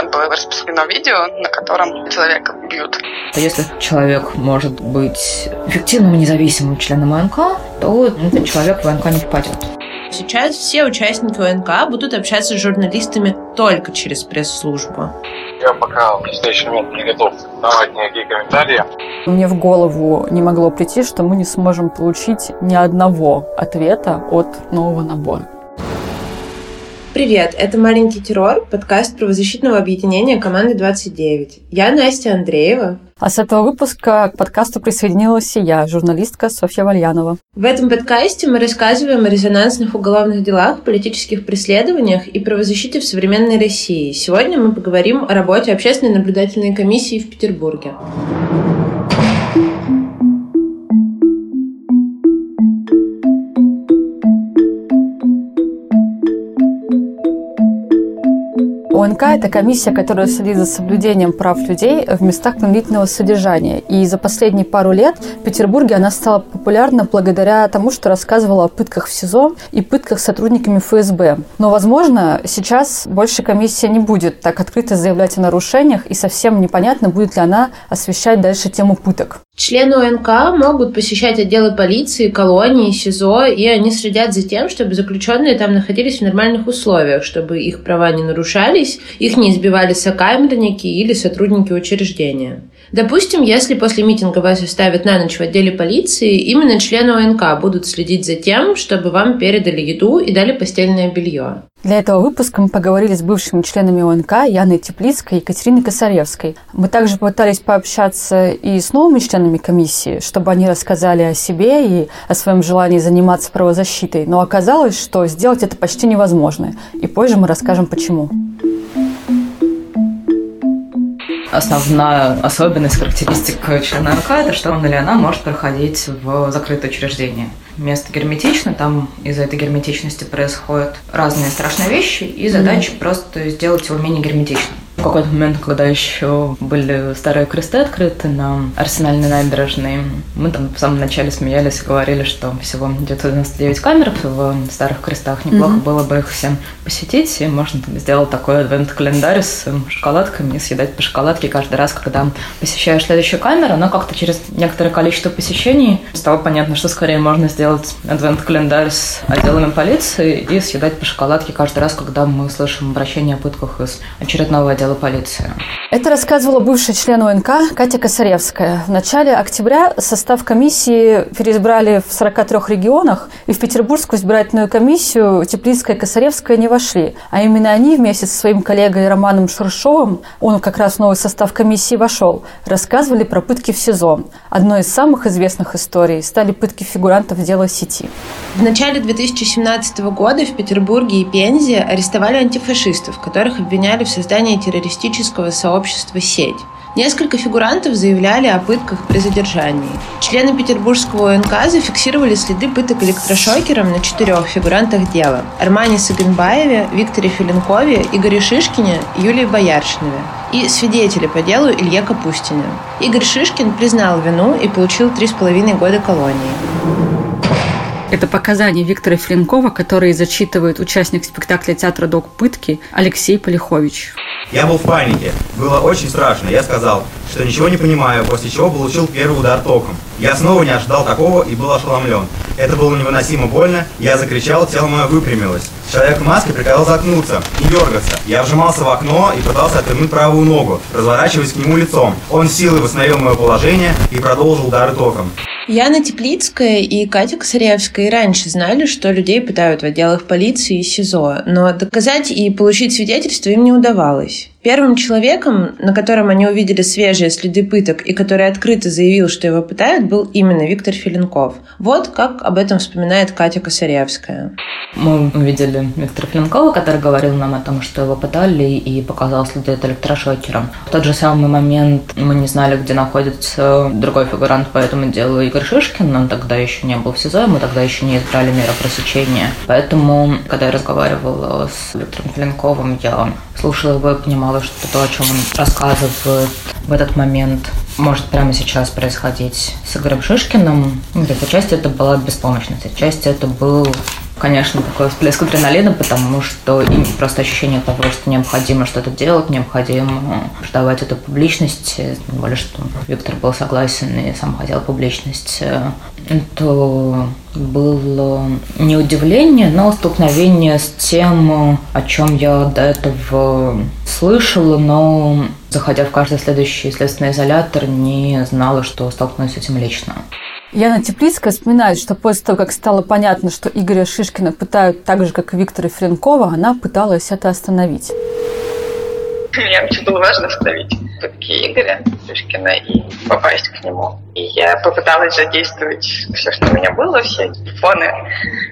там было распространено видео, на котором человека бьют. Если человек может быть эффективным и независимым членом ОНК, то этот человек в ОНК не попадет. Сейчас все участники ОНК будут общаться с журналистами только через пресс-службу. Я пока в настоящий момент не готов давать никакие комментарии. Мне в голову не могло прийти, что мы не сможем получить ни одного ответа от нового набора. Привет, это «Маленький террор», подкаст правозащитного объединения «Команды 29». Я Настя Андреева. А с этого выпуска к подкасту присоединилась и я, журналистка Софья Вальянова. В этом подкасте мы рассказываем о резонансных уголовных делах, политических преследованиях и правозащите в современной России. Сегодня мы поговорим о работе общественной наблюдательной комиссии в Петербурге. ОНК – это комиссия, которая следит за соблюдением прав людей в местах принудительного содержания. И за последние пару лет в Петербурге она стала популярна благодаря тому, что рассказывала о пытках в СИЗО и пытках сотрудниками ФСБ. Но, возможно, сейчас больше комиссия не будет так открыто заявлять о нарушениях, и совсем непонятно, будет ли она освещать дальше тему пыток. Члены ОНК могут посещать отделы полиции, колонии, СИЗО, и они следят за тем, чтобы заключенные там находились в нормальных условиях, чтобы их права не нарушались, их не избивали сокамерники или сотрудники учреждения. Допустим, если после митинга вас оставят на ночь в отделе полиции, именно члены ОНК будут следить за тем, чтобы вам передали еду и дали постельное белье. Для этого выпуска мы поговорили с бывшими членами ОНК Яной Теплицкой и Екатериной Косаревской. Мы также попытались пообщаться и с новыми членами комиссии, чтобы они рассказали о себе и о своем желании заниматься правозащитой. Но оказалось, что сделать это почти невозможно. И позже мы расскажем почему. Основная особенность, характеристика члена ОНК – это что он или она может проходить в закрытое учреждение. Место герметично, там из-за этой герметичности происходят разные страшные вещи, и задача mm-hmm. просто сделать его менее герметичным. В какой-то момент, когда еще были старые кресты открыты на Арсенальной набережной, мы там в самом начале смеялись и говорили, что всего 999 камер в старых крестах. Неплохо mm-hmm. было бы их всем посетить, и можно сделать такой адвент-календарь с шоколадками и съедать по шоколадке каждый раз, когда посещаешь следующую камеру. Но как-то через некоторое количество посещений стало понятно, что скорее можно сделать адвент-календарь с отделами полиции и съедать по шоколадке каждый раз, когда мы слышим обращение о пытках из очередного отдела полиции. Это рассказывала бывший член ОНК Катя Косаревская. В начале октября состав комиссии переизбрали в 43 регионах, и в Петербургскую избирательную комиссию Теплицкая и Косаревская не вошли. А именно они вместе со своим коллегой Романом Шуршовым, он как раз в новый состав комиссии вошел, рассказывали про пытки в СИЗО. Одной из самых известных историй стали пытки фигурантов дела сети. В начале 2017 года в Петербурге и Пензе арестовали антифашистов, которых обвиняли в создании террористического сообщества «Сеть». Несколько фигурантов заявляли о пытках при задержании. Члены Петербургского ОНК зафиксировали следы пыток электрошокером на четырех фигурантах дела – Армане Саганбаеве, Викторе Филинкове, Игоре Шишкине, Юлии Бояршинове и свидетели по делу Илье Капустине. Игорь Шишкин признал вину и получил три с половиной года колонии. Это показания Виктора Филинкова, которые зачитывает участник спектакля театра «Док пытки» Алексей Полихович. Я был в панике. Было очень страшно. Я сказал, что ничего не понимаю, после чего получил первый удар током. Я снова не ожидал такого и был ошеломлен. Это было невыносимо больно. Я закричал, тело мое выпрямилось. Человек в маске приказал заткнуться и дергаться. Я вжимался в окно и пытался отвернуть правую ногу, разворачиваясь к нему лицом. Он силой восстановил мое положение и продолжил удары током. Яна Теплицкая и Катя Косаревская и раньше знали, что людей пытают в отделах полиции и СИЗО, но доказать и получить свидетельство им не удавалось. Первым человеком, на котором они увидели свежие следы пыток и который открыто заявил, что его пытают, был именно Виктор Филинков. Вот как об этом вспоминает Катя Косаревская. Мы увидели Виктора Филинкова, который говорил нам о том, что его пытали и показал следы от электрошокера. В тот же самый момент мы не знали, где находится другой фигурант по этому делу Игорь Шишкин. Он тогда еще не был в СИЗО, мы тогда еще не избрали меры пресечения. Поэтому, когда я разговаривала с Виктором Филинковым, я слушала его и понимала, что то, о чем он рассказывает в этот момент, может прямо сейчас происходить с Игорем Шишкиным. Где-то часть это была беспомощность, часть это был конечно, такой всплеск адреналина, потому что им просто ощущение того, что необходимо что-то делать, необходимо придавать эту публичность, тем более, что Виктор был согласен и сам хотел публичность, то было не удивление, но столкновение с тем, о чем я до этого слышала, но заходя в каждый следующий следственный изолятор, не знала, что столкнусь с этим лично. Яна Теплицкая вспоминает, что после того, как стало понятно, что Игоря Шишкина пытают так же, как и Виктора Френкова, она пыталась это остановить. Мне очень было важно остановить пытки Игоря Шишкина и попасть к нему. И я попыталась задействовать все, что у меня было, все телефоны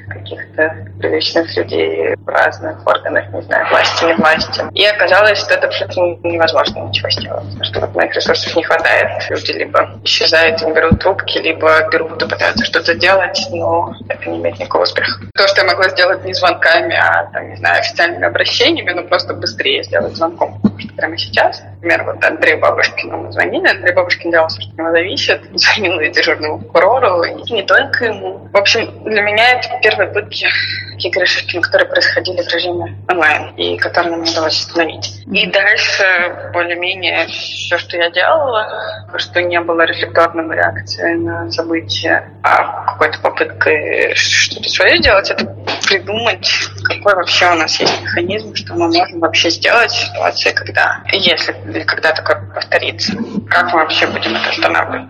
каких-то приличных людей разных органах, не знаю, власти, не власти. И оказалось, что это абсолютно невозможно ничего сделать. Потому что вот моих ресурсов не хватает. Люди либо исчезают, не берут трубки, либо берут и пытаются что-то делать, но это не имеет никакого успеха. То, что я могла сделать не звонками, а, там, не знаю, официальными обращениями, но просто быстрее сделать звонком. Потому что прямо сейчас, например, вот Андрею Бабушкину мы звонили, Андрей Бабушкин делал все, что от него зависит, звонил и дежурному прокурору, и не только ему. В общем, для меня это первые пытки Игоря Шишкина, которые происходили в режиме онлайн, и которые нам удалось остановить. И дальше, более-менее, все, что я делала, что не было рефлекторной реакции на события, а какой-то попыткой что-то свое сделать, это придумать, какой вообще у нас есть механизм, что мы можем вообще сделать в ситуации, когда, если или когда такое повторится, как мы вообще будем это останавливать.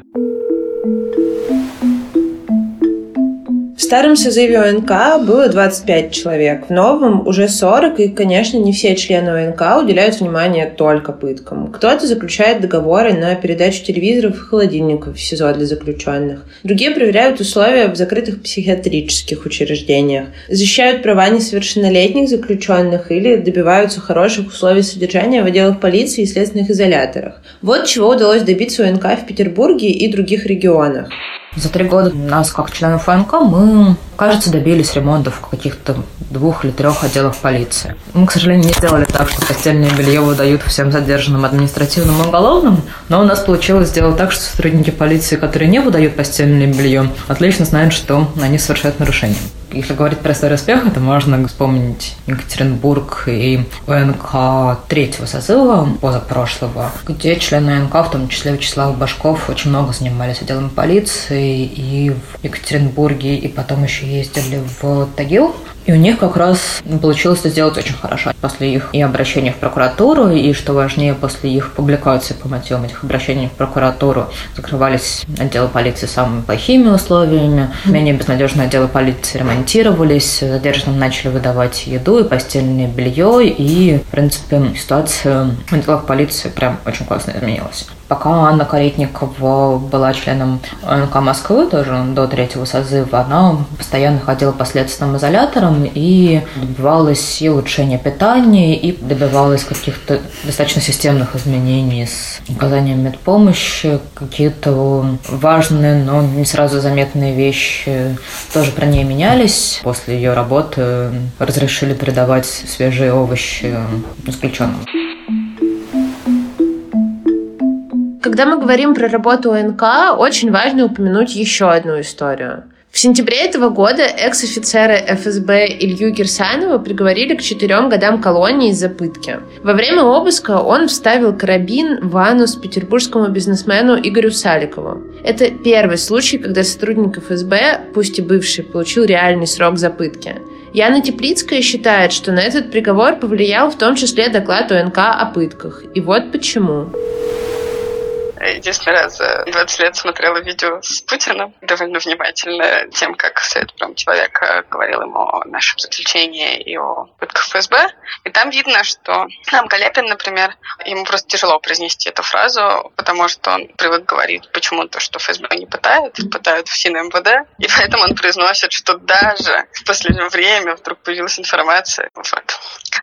Старом созыве ОНК было 25 человек, в новом уже 40, и, конечно, не все члены ОНК уделяют внимание только пыткам. Кто-то заключает договоры на передачу телевизоров и холодильников в СИЗО для заключенных. Другие проверяют условия в закрытых психиатрических учреждениях, защищают права несовершеннолетних заключенных или добиваются хороших условий содержания в отделах полиции и следственных изоляторах. Вот чего удалось добиться ОНК в Петербурге и других регионах. За три года нас, как членов ФНК, мы, кажется, добились ремонтов каких-то двух или трех отделах полиции. Мы, к сожалению, не сделали так, что постельное белье выдают всем задержанным административным и уголовным, но у нас получилось сделать так, что сотрудники полиции, которые не выдают постельное белье, отлично знают, что они совершают нарушения. Если говорить про историю успеха, то можно вспомнить Екатеринбург и ОНК третьего созыва, позапрошлого, где члены ОНК, в том числе Вячеслав Башков, очень много занимались отделом полиции и в Екатеринбурге, и потом еще ездили в Тагил. И у них как раз получилось это сделать очень хорошо. После их и обращения в прокуратуру, и, что важнее, после их публикации по мотивам этих обращений в прокуратуру закрывались отделы полиции самыми плохими условиями, менее безнадежные отделы полиции ремонтировались, задержанным начали выдавать еду и постельное белье, и, в принципе, ситуация в отделах полиции прям очень классно изменилась. Пока Анна Каретникова была членом ОНК Москвы, тоже до третьего созыва, она постоянно ходила по следственным изоляторам и добивалась и улучшения питания, и добивалась каких-то достаточно системных изменений с оказанием медпомощи, какие-то важные, но не сразу заметные вещи тоже про ней менялись. После ее работы разрешили передавать свежие овощи заключенным. Когда мы говорим про работу ОНК, очень важно упомянуть еще одну историю. В сентябре этого года экс-офицера ФСБ Илью Кирсанова приговорили к четырем годам колонии из-за пытки. Во время обыска он вставил карабин в анус петербургскому бизнесмену Игорю Саликову. Это первый случай, когда сотрудник ФСБ, пусть и бывший, получил реальный срок за пытки. Яна Теплицкая считает, что на этот приговор повлиял в том числе доклад ОНК о пытках. И вот почему. Единственный раз за 20 лет смотрела видео с Путиным довольно внимательно тем, как Совет прям человека говорил ему о нашем заключении и о пытках ФСБ. И там видно, что нам Галепин, например, ему просто тяжело произнести эту фразу, потому что он привык говорить почему-то, что ФСБ не пытают, пытают в СИН МВД. И поэтому он произносит, что даже в последнее время вдруг появилась информация. Вот.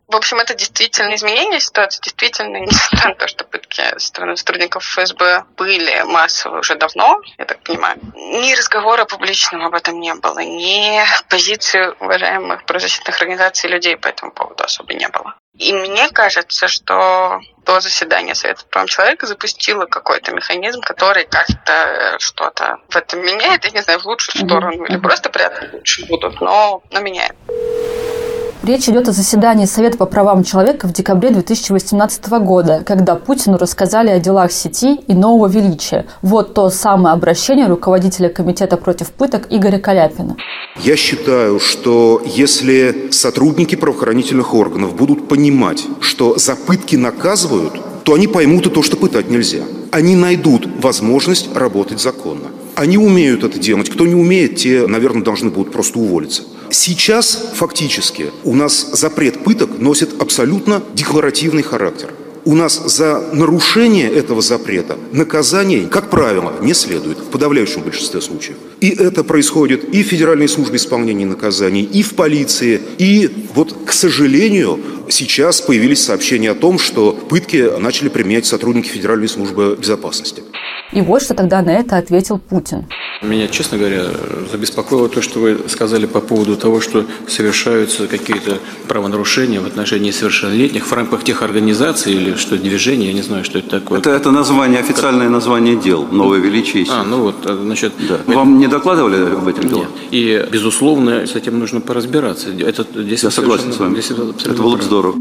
В общем, это действительно изменение ситуации, действительно, несмотря на то, что пытки со стороны сотрудников ФСБ были массовые уже давно, я так понимаю, ни разговора публичного об этом не было, ни позиции уважаемых правозащитных организаций людей по этому поводу особо не было. И мне кажется, что до заседания Совета по правам человека запустило какой-то механизм, который как-то что-то в этом меняет. Я не знаю, в лучшую сторону или просто порядок лучше будут, но, но меняет. Речь идет о заседании Совета по правам человека в декабре 2018 года, когда Путину рассказали о делах сети и нового величия. Вот то самое обращение руководителя Комитета против пыток Игоря Каляпина. Я считаю, что если сотрудники правоохранительных органов будут понимать, что за пытки наказывают, то они поймут и то, что пытать нельзя. Они найдут возможность работать законно. Они умеют это делать. Кто не умеет, те, наверное, должны будут просто уволиться. Сейчас фактически у нас запрет пыток носит абсолютно декларативный характер. У нас за нарушение этого запрета наказание, как правило, не следует в подавляющем большинстве случаев. И это происходит и в Федеральной службе исполнения наказаний, и в полиции. И вот, к сожалению, сейчас появились сообщения о том, что пытки начали применять сотрудники Федеральной службы безопасности. И вот что тогда на это ответил Путин. Меня, честно говоря, забеспокоило то, что вы сказали по поводу того, что совершаются какие-то правонарушения в отношении несовершеннолетних в рамках тех организаций или что движения, я не знаю, что это такое. Это, это название, официальное название дел, новое величие. А, ну вот, значит... Да. Вам не докладывали об этих делах? Нет. И, безусловно, с этим нужно поразбираться. Это, здесь я согласен с вами. Здесь это было бы здорово.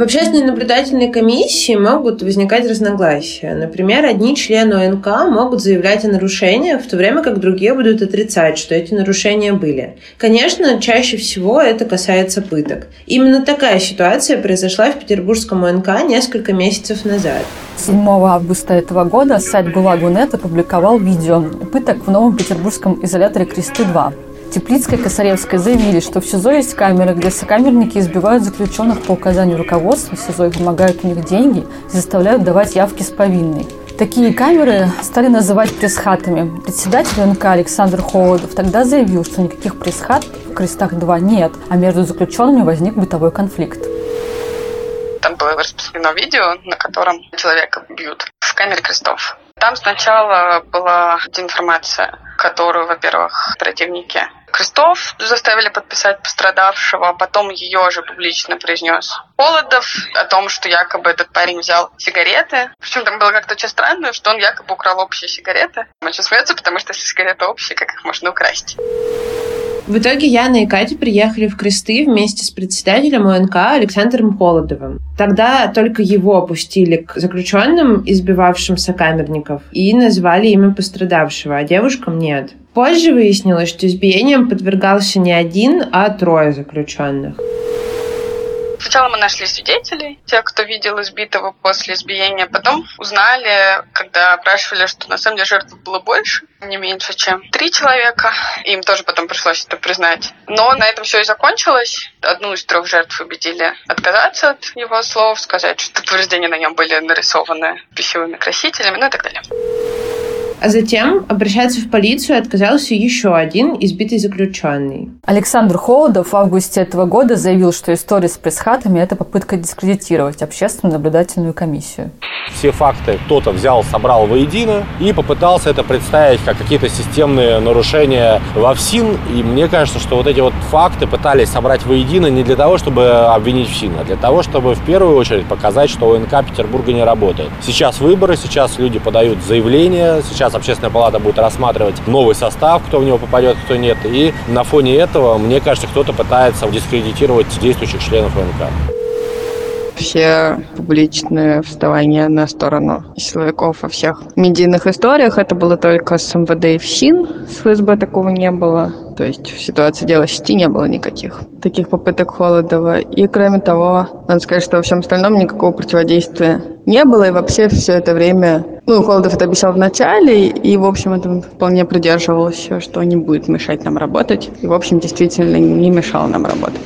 В общественной наблюдательной комиссии могут возникать разногласия. Например, одни члены ОНК могут заявлять о нарушениях, в то время как другие будут отрицать, что эти нарушения были. Конечно, чаще всего это касается пыток. Именно такая ситуация произошла в Петербургском ОНК несколько месяцев назад. 7 августа этого года сайт ГУЛАГу.нет опубликовал видео пыток в новом петербургском изоляторе «Кресты-2». Теплицкая и Косаревская заявили, что в СИЗО есть камеры, где сокамерники избивают заключенных по указанию руководства СИЗО и вымогают у них деньги и заставляют давать явки с повинной. Такие камеры стали называть пресс-хатами. Председатель НК Александр Холодов тогда заявил, что никаких пресс-хат в «Крестах-2» нет, а между заключенными возник бытовой конфликт. Там было распространено видео, на котором человека бьют в камере крестов. Там сначала была информация, которую, во-первых, противники Крестов заставили подписать пострадавшего, а потом ее же публично произнес Холодов о том, что якобы этот парень взял сигареты. Причем там было как-то очень странно, что он якобы украл общие сигареты. Он очень смеется, потому что если сигареты общие, как их можно украсть? В итоге Яна и Катя приехали в Кресты вместе с председателем ОНК Александром Холодовым. Тогда только его опустили к заключенным, избивавшим сокамерников, и назвали имя пострадавшего, а девушкам нет. Позже выяснилось, что избиением подвергался не один, а трое заключенных. Сначала мы нашли свидетелей, тех, кто видел избитого после избиения. Потом узнали, когда опрашивали, что на самом деле жертв было больше, не меньше, чем три человека. Им тоже потом пришлось это признать. Но на этом все и закончилось. Одну из трех жертв убедили отказаться от его слов, сказать, что повреждения на нем были нарисованы пищевыми красителями, ну и так далее. А затем обращаться в полицию отказался еще один избитый заключенный. Александр Холодов в августе этого года заявил, что история с пресс-хатами – это попытка дискредитировать общественную наблюдательную комиссию. Все факты кто-то взял, собрал воедино и попытался это представить как какие-то системные нарушения во ФСИН. И мне кажется, что вот эти вот факты пытались собрать воедино не для того, чтобы обвинить ФСИН, а для того, чтобы в первую очередь показать, что ОНК Петербурга не работает. Сейчас выборы, сейчас люди подают заявления, сейчас сейчас общественная палата будет рассматривать новый состав, кто в него попадет, кто нет. И на фоне этого, мне кажется, кто-то пытается дискредитировать действующих членов ОНК все публичные вставания на сторону силовиков во всех медийных историях. Это было только с МВД и ФСИН, с ФСБ такого не было. То есть в ситуации дела сети не было никаких таких попыток Холодова. И кроме того, надо сказать, что во всем остальном никакого противодействия не было. И вообще все это время ну, Холодов это обещал в начале, и, в общем, это вполне придерживался, что не будет мешать нам работать. И, в общем, действительно не мешал нам работать.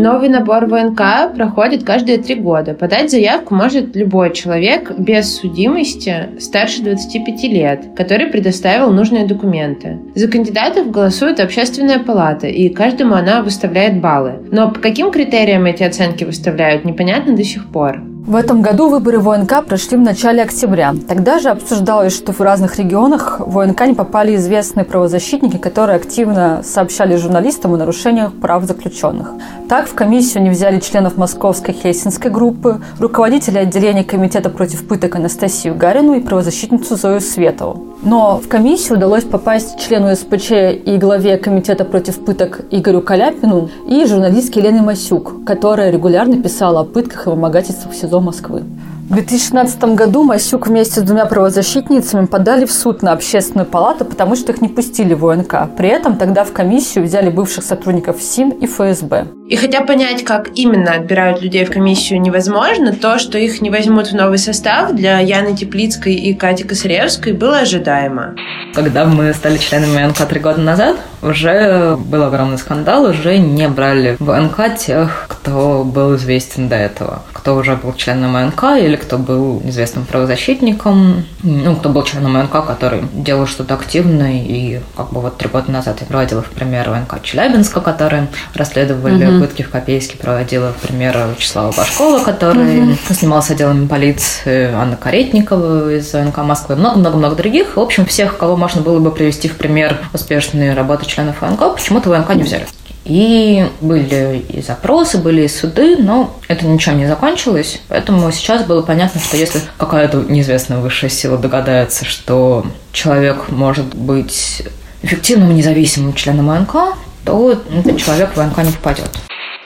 Новый набор ВНК проходит каждые три года. Подать заявку может любой человек без судимости старше 25 лет, который предоставил нужные документы. За кандидатов голосует общественная палата, и каждому она выставляет баллы. Но по каким критериям эти оценки выставляют, непонятно до сих пор. В этом году выборы в ОНК прошли в начале октября. Тогда же обсуждалось, что в разных регионах в ОНК не попали известные правозащитники, которые активно сообщали журналистам о нарушениях прав заключенных. Так, в комиссию не взяли членов московской хельсинской группы, руководителя отделения Комитета против пыток Анастасию Гарину и правозащитницу Зою Светову. Но в комиссию удалось попасть члену СПЧ и главе Комитета против пыток Игорю Каляпину и журналистке Лене Масюк, которая регулярно писала о пытках и вымогательствах в СИЗО Москвы. В 2016 году Масюк вместе с двумя правозащитницами подали в суд на общественную палату, потому что их не пустили в ОНК. При этом тогда в комиссию взяли бывших сотрудников СИН и ФСБ. И хотя понять, как именно отбирают людей в комиссию невозможно, то, что их не возьмут в новый состав для Яны Теплицкой и Кати Косаревской, было ожидаемо. Когда мы стали членами НК три года назад, уже был огромный скандал, уже не брали в НК тех, кто был известен до этого, кто уже был членом НК или кто был известным правозащитником, ну, кто был членом НК, который делал что-то активное, и как бы вот три года назад я проводила в пример НК Челябинска, которые расследовали угу. пытки в Копейске, проводила в пример Вячеслава Башкова, который угу. снимался отделами полиции, Анна Каретникова из НК Москвы, много-много-много других. В общем, всех, кого можно было бы привести в пример успешной работы членов ВНК, почему-то ВНК не взяли. И были и запросы, были и суды, но это ничем не закончилось. Поэтому сейчас было понятно, что если какая-то неизвестная высшая сила догадается, что человек может быть эффективным независимым членом ОНК, то этот человек в ОНК не попадет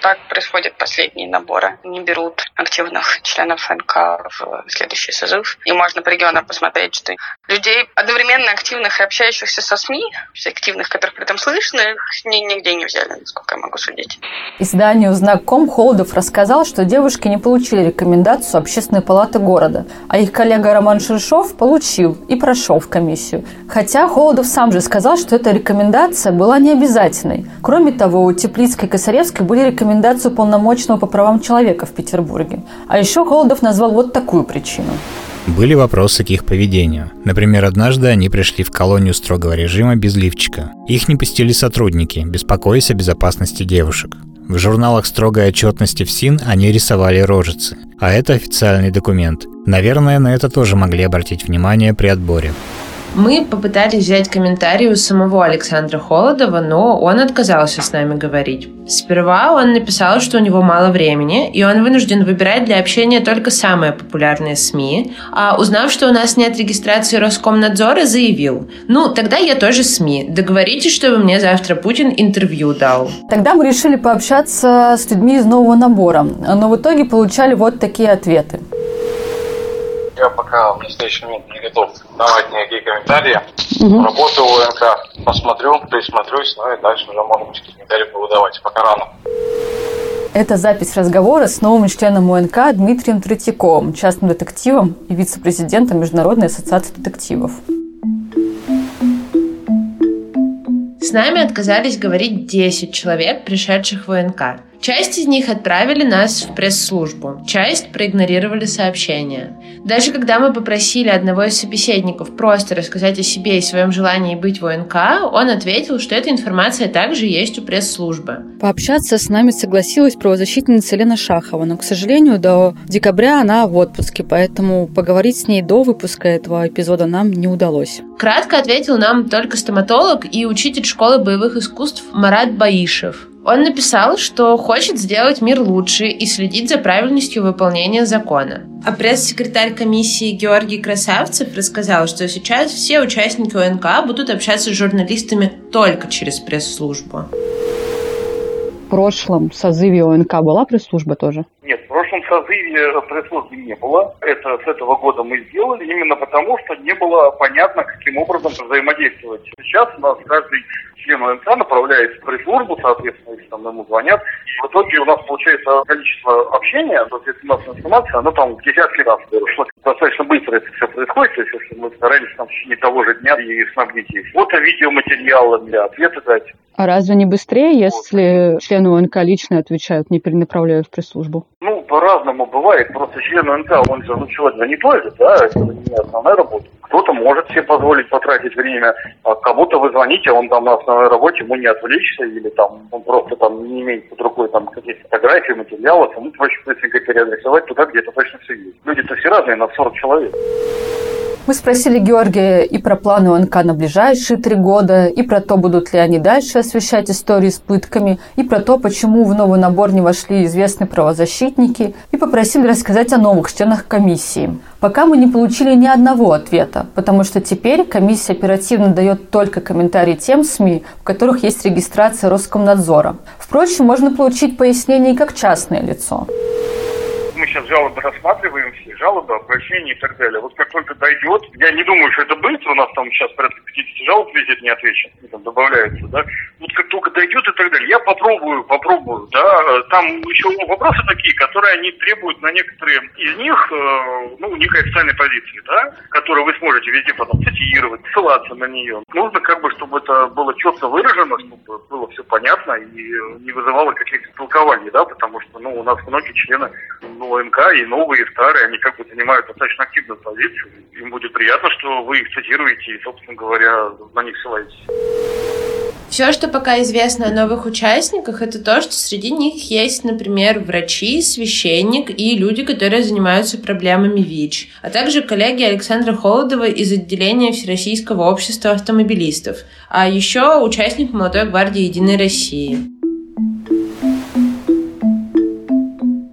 так происходят последние наборы. Не берут активных членов НК в следующий созыв. И можно по регионам посмотреть, что людей одновременно активных и общающихся со СМИ, активных, которых при этом слышно, их нигде не взяли, насколько я могу судить. Изданию «Знаком» Холодов рассказал, что девушки не получили рекомендацию Общественной палаты города, а их коллега Роман Шершов получил и прошел в комиссию. Хотя Холодов сам же сказал, что эта рекомендация была не обязательной. Кроме того, у Теплицкой и Косаревской были рекомендации рекомендацию полномочного по правам человека в Петербурге. А еще Холодов назвал вот такую причину. Были вопросы к их поведению. Например, однажды они пришли в колонию строгого режима без лифчика. Их не пустили сотрудники, беспокоясь о безопасности девушек. В журналах строгой отчетности в СИН они рисовали рожицы. А это официальный документ. Наверное, на это тоже могли обратить внимание при отборе. Мы попытались взять комментарий у самого Александра Холодова, но он отказался с нами говорить. Сперва он написал, что у него мало времени, и он вынужден выбирать для общения только самые популярные СМИ, а узнав, что у нас нет регистрации Роскомнадзора, заявил, ну, тогда я тоже СМИ, договоритесь, чтобы мне завтра Путин интервью дал. Тогда мы решили пообщаться с людьми из нового набора, но в итоге получали вот такие ответы. Я пока в настоящий момент не готов давать никакие комментарии. Угу. Работаю у НК, посмотрю, присмотрюсь, ну и дальше уже, может быть, комментарии буду давать. Пока рано. Это запись разговора с новым членом УНК Дмитрием Третьяковым, частным детективом и вице-президентом Международной ассоциации детективов. С нами отказались говорить 10 человек, пришедших в УНК. Часть из них отправили нас в пресс-службу, часть проигнорировали сообщения. Даже когда мы попросили одного из собеседников просто рассказать о себе и своем желании быть в ОНК, он ответил, что эта информация также есть у пресс-службы. Пообщаться с нами согласилась правозащитница Лена Шахова, но, к сожалению, до декабря она в отпуске, поэтому поговорить с ней до выпуска этого эпизода нам не удалось. Кратко ответил нам только стоматолог и учитель школы боевых искусств Марат Баишев. Он написал, что хочет сделать мир лучше и следить за правильностью выполнения закона. А пресс-секретарь комиссии Георгий Красавцев рассказал, что сейчас все участники ОНК будут общаться с журналистами только через пресс-службу. В прошлом созыве ОНК была пресс-служба тоже? Нет, в прошлом созыве пресс-службы не было. Это с этого года мы сделали именно потому, что не было понятно, каким образом взаимодействовать. Сейчас у нас каждый член ОНК направляется в пресс-службу, соответственно, если там ему звонят. В итоге у нас получается количество общения, соответственно, у нас информация, оно там в десятки раз выросло. Достаточно быстро это все происходит, то есть если мы старались там в течение того же дня и снабдить их фото, видеоматериалы для ответа дать. А разве не быстрее, если члены ОНК лично отвечают, не перенаправляя в пресс-службу? Ну, по-разному бывает. Просто член ОНК, он же, ну, человек занятой же, да, это не основная работа. Кто-то может себе позволить потратить время, а кому-то вы звоните, он там на основной работе, ему не отвлечься, или там он просто там не имеет под рукой там какие-то фотографии, материалы, ему проще быстренько переадресовать туда, где это точно все есть. Люди-то все разные, на 40 человек. Мы спросили Георгия и про планы ОНК на ближайшие три года, и про то, будут ли они дальше освещать истории с пытками, и про то, почему в новый набор не вошли известные правозащитники, и попросили рассказать о новых членах комиссии. Пока мы не получили ни одного ответа, потому что теперь комиссия оперативно дает только комментарии тем СМИ, в которых есть регистрация Роскомнадзора. Впрочем, можно получить пояснение как частное лицо мы сейчас жалобы рассматриваем, все жалобы, обращения и так далее. Вот как только дойдет, я не думаю, что это быстро, у нас там сейчас порядка 50 жалоб везет не отвечен, там добавляется, да. Вот как только дойдет и так далее, я попробую, попробую, да. Там еще вопросы такие, которые они требуют на некоторые из них, э, ну, некой официальной позиции, да, которую вы сможете везде потом цитировать, ссылаться на нее. Нужно как бы, чтобы это было четко выражено, чтобы было все понятно и не вызывало каких-то толкований, да, потому что, ну, у нас многие члены, ну, ОМК и новые, и старые, они как бы занимают достаточно активную позицию. Им будет приятно, что вы их цитируете и, собственно говоря, на них ссылаетесь. Все, что пока известно о новых участниках, это то, что среди них есть, например, врачи, священник и люди, которые занимаются проблемами ВИЧ, а также коллеги Александра Холодова из отделения Всероссийского общества автомобилистов, а еще участник молодой гвардии Единой России.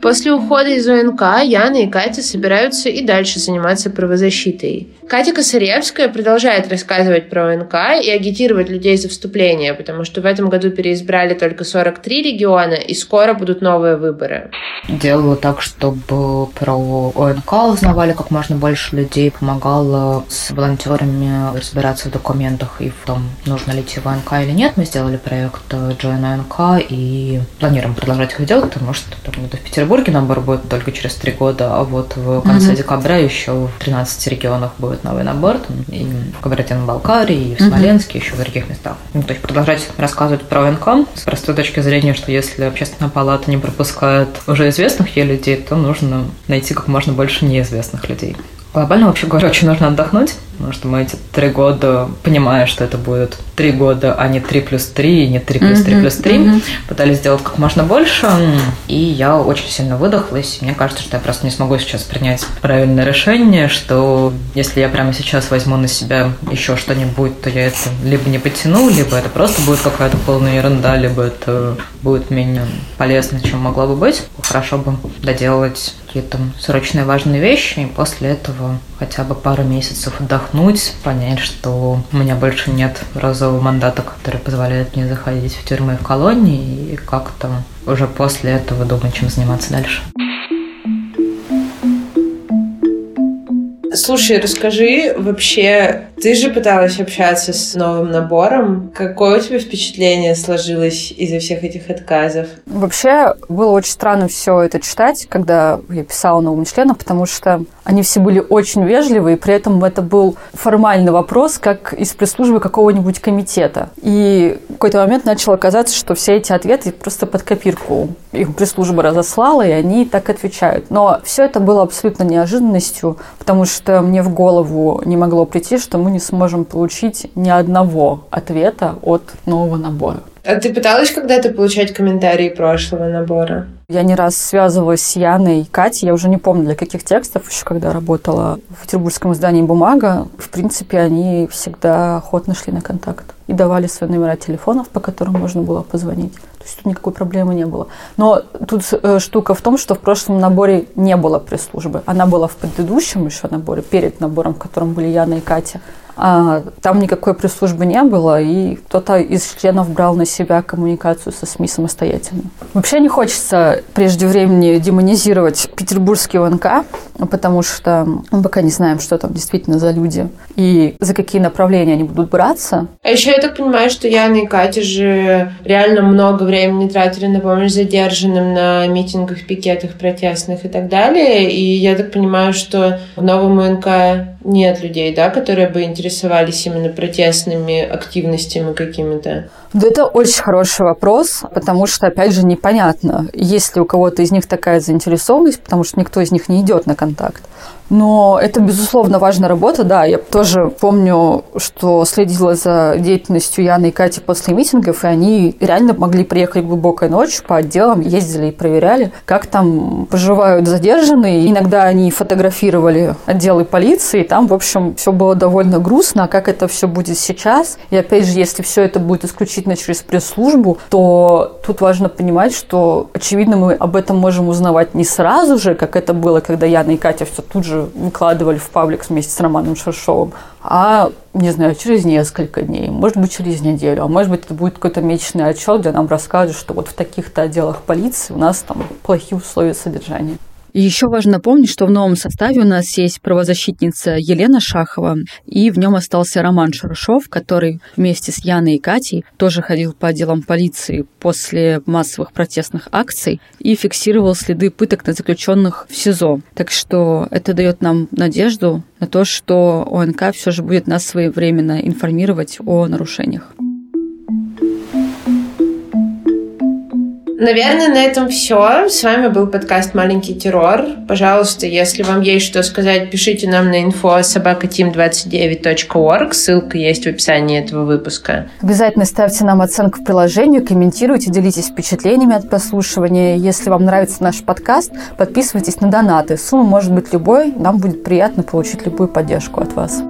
После ухода из ОНК Яна и Катя собираются и дальше заниматься правозащитой. Катя Косаревская продолжает рассказывать про ОНК и агитировать людей за вступление, потому что в этом году переизбрали только 43 региона, и скоро будут новые выборы. Делала так, чтобы про ОНК узнавали как можно больше людей, помогала с волонтерами разбираться в документах и в том, нужно ли идти в ОНК или нет. Мы сделали проект Join ОНК и планируем продолжать их делать, потому что там, в Петербурге Петербурге набор будет только через три года, а вот в конце mm-hmm. декабря еще в 13 регионах будет новый набор, там, и в Кабардино-Балкарии, и в Смоленске, mm-hmm. еще в других местах. Ну, то есть продолжать рассказывать про ОНК с простой точки зрения, что если общественная палата не пропускает уже известных ей людей, то нужно найти как можно больше неизвестных людей. Глобально, вообще говоря, очень нужно отдохнуть, потому что мы эти три года, понимая, что это будет три года, а не три плюс три, не три плюс три плюс три, пытались сделать как можно больше, и я очень сильно выдохлась. Мне кажется, что я просто не смогу сейчас принять правильное решение, что если я прямо сейчас возьму на себя еще что-нибудь, то я это либо не потяну, либо это просто будет какая-то полная ерунда, либо это будет менее полезно, чем могло бы быть. Хорошо бы доделать какие-то срочные важные вещи, и после этого хотя бы пару месяцев отдохнуть, понять, что у меня больше нет розового мандата, который позволяет мне заходить в тюрьмы и в колонии, и как-то уже после этого думать, чем заниматься дальше. Слушай, расскажи вообще, ты же пыталась общаться с новым набором. Какое у тебя впечатление сложилось из-за всех этих отказов? Вообще, было очень странно все это читать, когда я писала новым членам, потому что они все были очень вежливы, и при этом это был формальный вопрос, как из пресс-службы какого-нибудь комитета. И в какой-то момент начало казаться, что все эти ответы просто под копирку. Их пресс-служба разослала, и они так отвечают. Но все это было абсолютно неожиданностью, потому что что мне в голову не могло прийти, что мы не сможем получить ни одного ответа от нового набора. А ты пыталась когда-то получать комментарии прошлого набора? Я не раз связывалась с Яной и Катей, я уже не помню для каких текстов, еще когда работала в петербургском издании «Бумага». В принципе, они всегда охотно шли на контакт и давали свои номера телефонов, по которым можно было позвонить. То есть тут никакой проблемы не было. Но тут э, штука в том, что в прошлом наборе не было пресс-службы. Она была в предыдущем еще наборе, перед набором, в котором были Яна и Катя. а там никакой пресс-службы не было, и кто-то из членов брал на себя коммуникацию со СМИ самостоятельно. Вообще не хочется прежде времени демонизировать петербургский ОНК, потому что мы пока не знаем, что там действительно за люди и за какие направления они будут браться. А еще я так понимаю, что Яна и Катя же реально много времени тратили на помощь задержанным на митингах, пикетах протестных и так далее. И я так понимаю, что в новом УНК нет людей, да, которые бы интересовались именно протестными активностями какими-то. Да это очень хороший вопрос, потому что, опять же, непонятно, есть ли у кого-то из них такая заинтересованность, потому что никто из них не идет на контакт контакт. Но это, безусловно, важная работа, да. Я тоже помню, что следила за деятельностью Яны и Кати после митингов, и они реально могли приехать глубокой ночью по отделам, ездили и проверяли, как там поживают задержанные. Иногда они фотографировали отделы полиции, и там, в общем, все было довольно грустно. А как это все будет сейчас? И опять же, если все это будет исключительно через пресс-службу, то тут важно понимать, что, очевидно, мы об этом можем узнавать не сразу же, как это было, когда Яна и Катя все тут же выкладывали в паблик вместе с Романом Шершовым, а, не знаю, через несколько дней, может быть, через неделю, а может быть, это будет какой-то месячный отчет, где нам расскажут, что вот в таких-то отделах полиции у нас там плохие условия содержания. Еще важно помнить, что в новом составе у нас есть правозащитница Елена Шахова, и в нем остался Роман Шарушов, который вместе с Яной и Катей тоже ходил по отделам полиции после массовых протестных акций и фиксировал следы пыток на заключенных в СИЗО. Так что это дает нам надежду на то, что ОНК все же будет нас своевременно информировать о нарушениях. Наверное, на этом все. С вами был подкаст «Маленький террор». Пожалуйста, если вам есть что сказать, пишите нам на info собакатим29.org. Ссылка есть в описании этого выпуска. Обязательно ставьте нам оценку в приложении, комментируйте, делитесь впечатлениями от прослушивания. Если вам нравится наш подкаст, подписывайтесь на донаты. Сумма может быть любой. Нам будет приятно получить любую поддержку от вас.